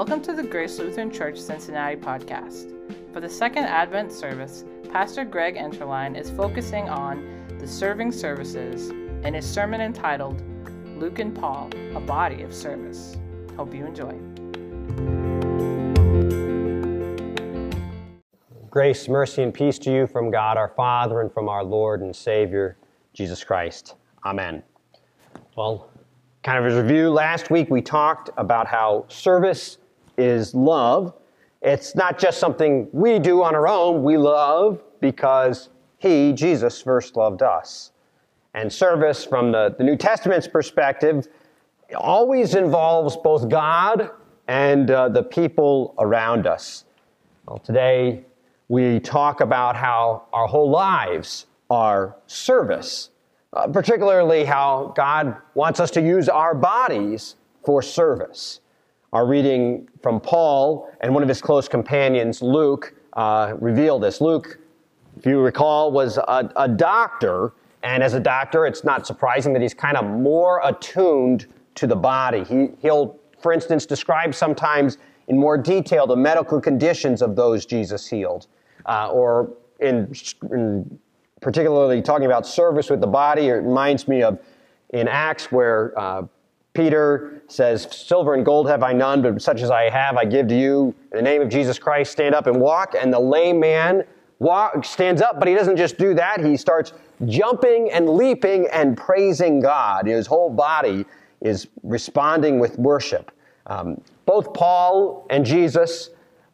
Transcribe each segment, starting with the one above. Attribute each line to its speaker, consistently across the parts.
Speaker 1: Welcome to the Grace Lutheran Church Cincinnati podcast. For the second Advent service, Pastor Greg Enterline is focusing on the serving services in his sermon entitled Luke and Paul, a Body of Service. Hope you enjoy.
Speaker 2: Grace, mercy, and peace to you from God our Father and from our Lord and Savior, Jesus Christ. Amen. Well, kind of as a review, last week we talked about how service is love. It's not just something we do on our own, we love because He, Jesus, first loved us. And service from the, the New Testament's perspective always involves both God and uh, the people around us. Well, today we talk about how our whole lives are service, uh, particularly how God wants us to use our bodies for service. Our reading from Paul and one of his close companions, Luke, uh, reveal this. Luke, if you recall, was a, a doctor, and as a doctor, it's not surprising that he's kind of more attuned to the body. He, he'll, for instance, describe sometimes in more detail the medical conditions of those Jesus healed, uh, or in, in particularly talking about service with the body. It reminds me of in Acts where uh, Peter says, Silver and gold have I none, but such as I have, I give to you. In the name of Jesus Christ, stand up and walk. And the lame man walk, stands up, but he doesn't just do that. He starts jumping and leaping and praising God. His whole body is responding with worship. Um, both Paul and Jesus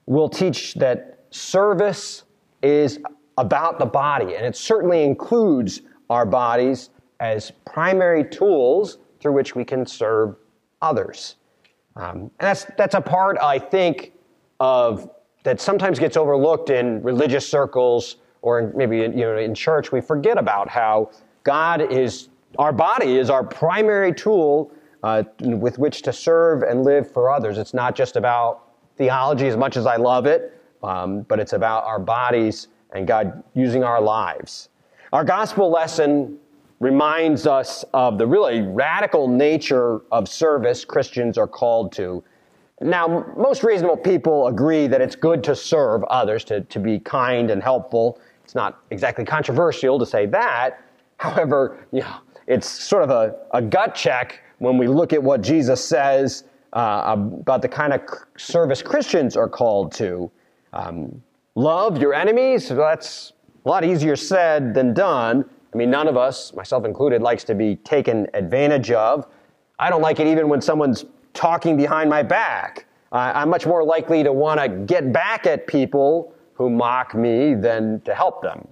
Speaker 2: will teach that service is about the body, and it certainly includes our bodies as primary tools through which we can serve others. Um, and that's, that's a part, I think, of that sometimes gets overlooked in religious circles or maybe in, you know, in church. We forget about how God is, our body is our primary tool uh, with which to serve and live for others. It's not just about theology as much as I love it, um, but it's about our bodies and God using our lives. Our gospel lesson reminds us of the really radical nature of service Christians are called to. Now, most reasonable people agree that it's good to serve others, to, to be kind and helpful. It's not exactly controversial to say that. However, you know, it's sort of a, a gut check when we look at what Jesus says uh, about the kind of service Christians are called to. Um, love your enemies, that's a lot easier said than done. I mean, none of us, myself included, likes to be taken advantage of. I don't like it even when someone's talking behind my back. Uh, I'm much more likely to want to get back at people who mock me than to help them.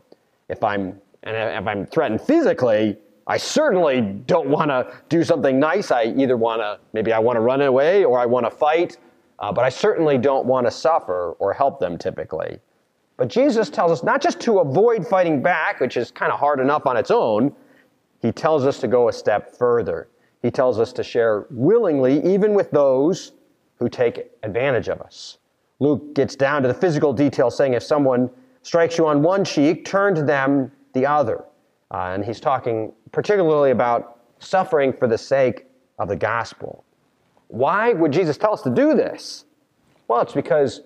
Speaker 2: If I'm and if I'm threatened physically, I certainly don't want to do something nice. I either want to maybe I want to run away or I want to fight, uh, but I certainly don't want to suffer or help them typically. But Jesus tells us not just to avoid fighting back, which is kind of hard enough on its own, he tells us to go a step further. He tells us to share willingly, even with those who take advantage of us. Luke gets down to the physical details, saying if someone strikes you on one cheek, turn to them the other. Uh, and he's talking particularly about suffering for the sake of the gospel. Why would Jesus tell us to do this? Well, it's because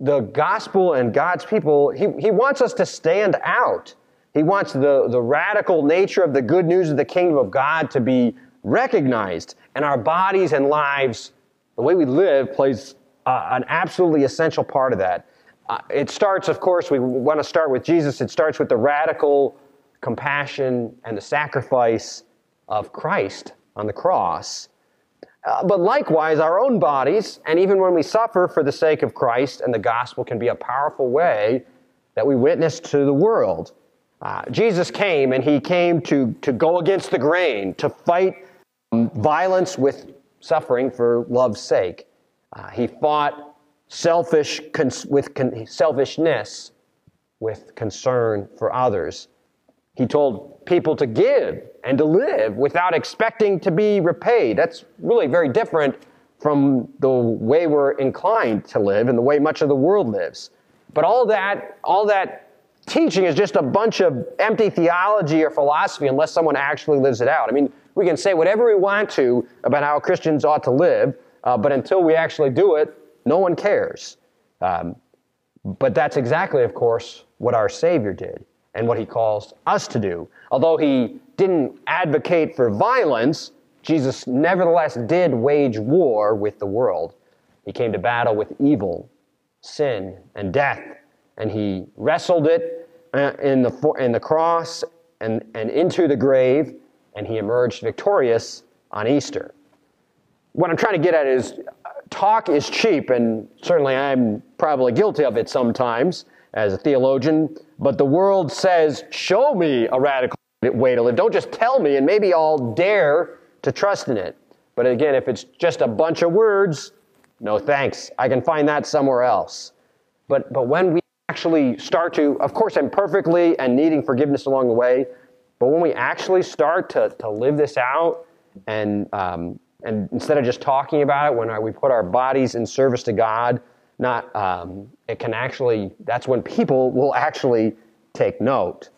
Speaker 2: the gospel and God's people, he, he wants us to stand out. He wants the, the radical nature of the good news of the kingdom of God to be recognized. And our bodies and lives, the way we live, plays uh, an absolutely essential part of that. Uh, it starts, of course, we want to start with Jesus. It starts with the radical compassion and the sacrifice of Christ on the cross. Uh, but likewise, our own bodies, and even when we suffer for the sake of Christ and the gospel, can be a powerful way that we witness to the world. Uh, Jesus came, and he came to, to go against the grain, to fight um, violence with suffering for love's sake. Uh, he fought selfish cons- with con- selfishness with concern for others. He told people to give and to live without expecting to be repaid. That's really very different from the way we're inclined to live and the way much of the world lives. But all that, all that teaching is just a bunch of empty theology or philosophy unless someone actually lives it out. I mean, we can say whatever we want to about how Christians ought to live, uh, but until we actually do it, No one cares. Um, but that's exactly, of course, what our Savior did and what he calls us to do. Although he didn't advocate for violence, Jesus nevertheless did wage war with the world. He came to battle with evil, sin, and death, and he wrestled it uh, in the, in the cross and, and into the grave, and he emerged victorious on Easter. What I'm trying to get at is talk is cheap, and certainly I'm probably guilty of it sometimes as a theologian, but the world says, show me a radical way to live. Don't just tell me, and maybe I'll dare to trust in it. But again, if it's just a bunch of words, no thanks. I can find that somewhere else. But, but when we actually start to, of course, imperfectly and needing forgiveness along the way, but when we actually start to, to live this out and, um, and instead of just talking about it, when we put our bodies in service to God, not um, it can actually that's when people will actually take note.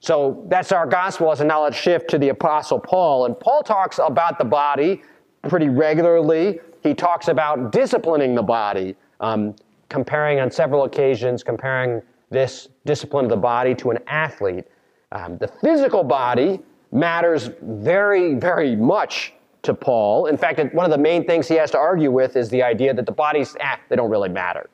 Speaker 2: So that's our gospel as a let's shift to the apostle paul. And paul talks about the body pretty regularly. He talks about disciplining the body um, comparing on several occasions comparing this discipline of the body to an athlete. Um, the physical body matters very very much to Paul. In fact, one of the main things he has to argue with is the idea that the bodies, eh, they don't really matter.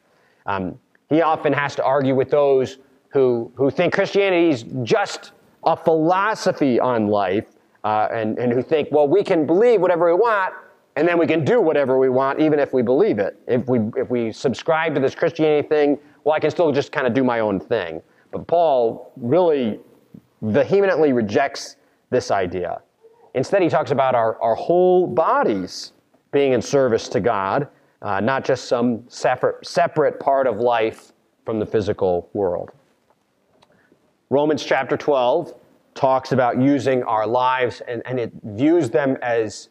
Speaker 2: Um, he often has to argue with those who, who think Christianity is just a philosophy on life uh, and, and who think, well, we can believe whatever we want and then we can do whatever we want even if we believe it. If we, if we subscribe to this Christianity thing, well, I can still just kind of do my own thing. But Paul really vehemently rejects this idea. Instead, he talks about our, our whole bodies being in service to God, uh, not just some separate, separate part of life from the physical world. Romans chapter 12 talks about using our lives and, and it views them as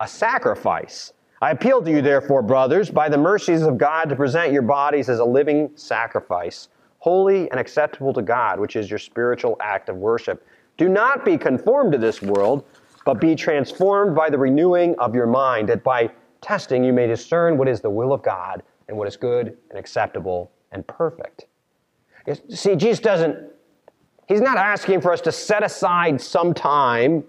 Speaker 2: a sacrifice. I appeal to you, therefore, brothers, by the mercies of God, to present your bodies as a living sacrifice, holy and acceptable to God, which is your spiritual act of worship. Do not be conformed to this world but be transformed by the renewing of your mind, that by testing you may discern what is the will of God and what is good and acceptable and perfect. See, Jesus doesn't, he's not asking for us to set aside some time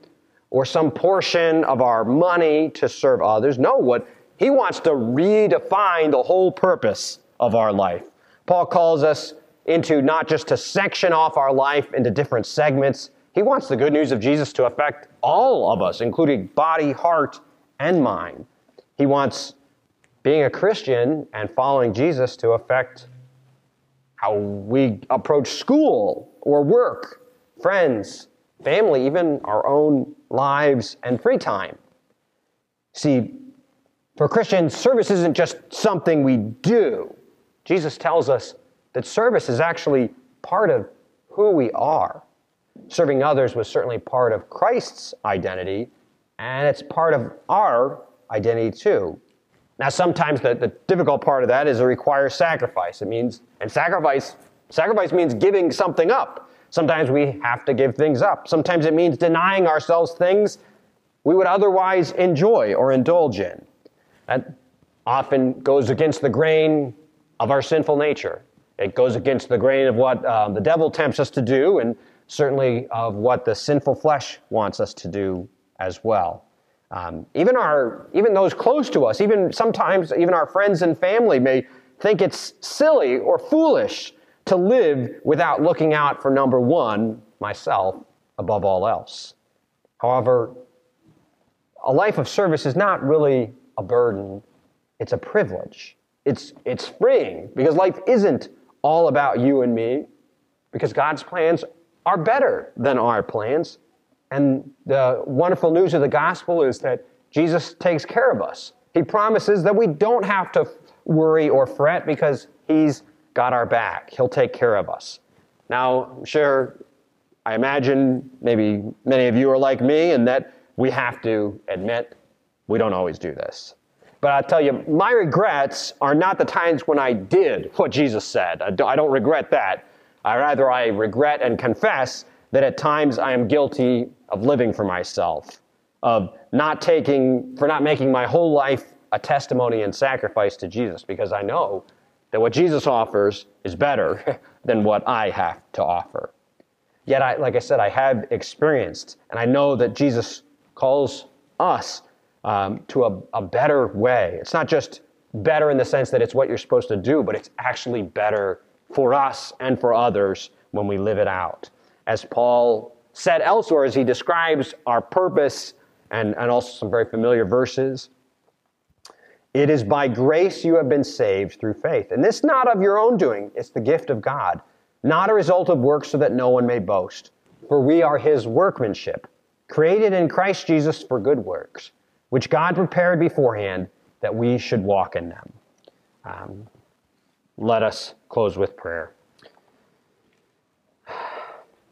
Speaker 2: or some portion of our money to serve others. No, what he wants to redefine the whole purpose of our life. Paul calls us into not just to section off our life into different segments, he wants the good news of Jesus to affect all of us, including body, heart, and mind. He wants being a Christian and following Jesus to affect how we approach school or work, friends, family, even our own lives and free time. See, for Christians, service isn't just something we do. Jesus tells us that service is actually part of who we are. Serving others was certainly part of Christ's identity, and it's part of our identity too. Now, sometimes the, the difficult part of that is it requires sacrifice. It means, and sacrifice, sacrifice means giving something up. Sometimes we have to give things up. Sometimes it means denying ourselves things we would otherwise enjoy or indulge in. That often goes against the grain of our sinful nature. It goes against the grain of what um, the devil tempts us to do, and certainly of what the sinful flesh wants us to do as well. Um, even our, even those close to us, even sometimes even our friends and family may think it's silly or foolish to live without looking out for number one, myself, above all else. However, a life of service is not really a burden, it's a privilege. It's, it's freeing because life isn't all about you and me, because God's plans are better than our plans. And the wonderful news of the gospel is that Jesus takes care of us. He promises that we don't have to worry or fret because He's got our back. He'll take care of us. Now, I'm sure, I imagine maybe many of you are like me and that we have to admit we don't always do this. But I tell you, my regrets are not the times when I did what Jesus said. I don't regret that. I rather I regret and confess that at times I am guilty of living for myself, of not taking, for not making my whole life a testimony and sacrifice to Jesus because I know that what Jesus offers is better than what I have to offer. Yet, I, like I said, I have experienced, and I know that Jesus calls us um, to a, a better way. It's not just better in the sense that it's what you're supposed to do, but it's actually better for us and for others when we live it out. As Paul said elsewhere, as he describes our purpose and, and also some very familiar verses, it is by grace you have been saved through faith. And this not of your own doing, it's the gift of God, not a result of works so that no one may boast. For we are his workmanship, created in Christ Jesus for good works, which God prepared beforehand that we should walk in them. Um, let us close with prayer.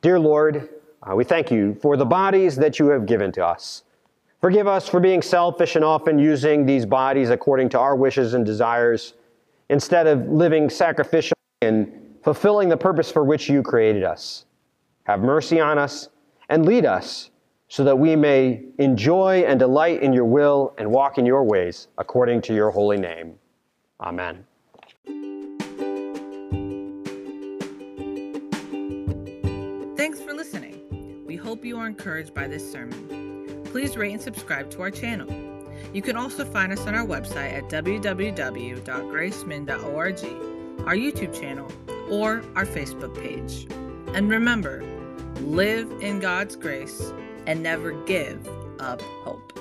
Speaker 2: Dear Lord, uh, we thank you for the bodies that you have given to us. Forgive us for being selfish and often using these bodies according to our wishes and desires instead of living sacrificially and fulfilling the purpose for which you created us. Have mercy on us and lead us so that we may enjoy and delight in your will and walk in your ways according to your holy name. Amen.
Speaker 1: Hope you are encouraged by this sermon please rate and subscribe to our channel. You can also find us on our website at www.gracemin.org, our YouTube channel, or our Facebook page. And remember, live in God's grace and never give up hope.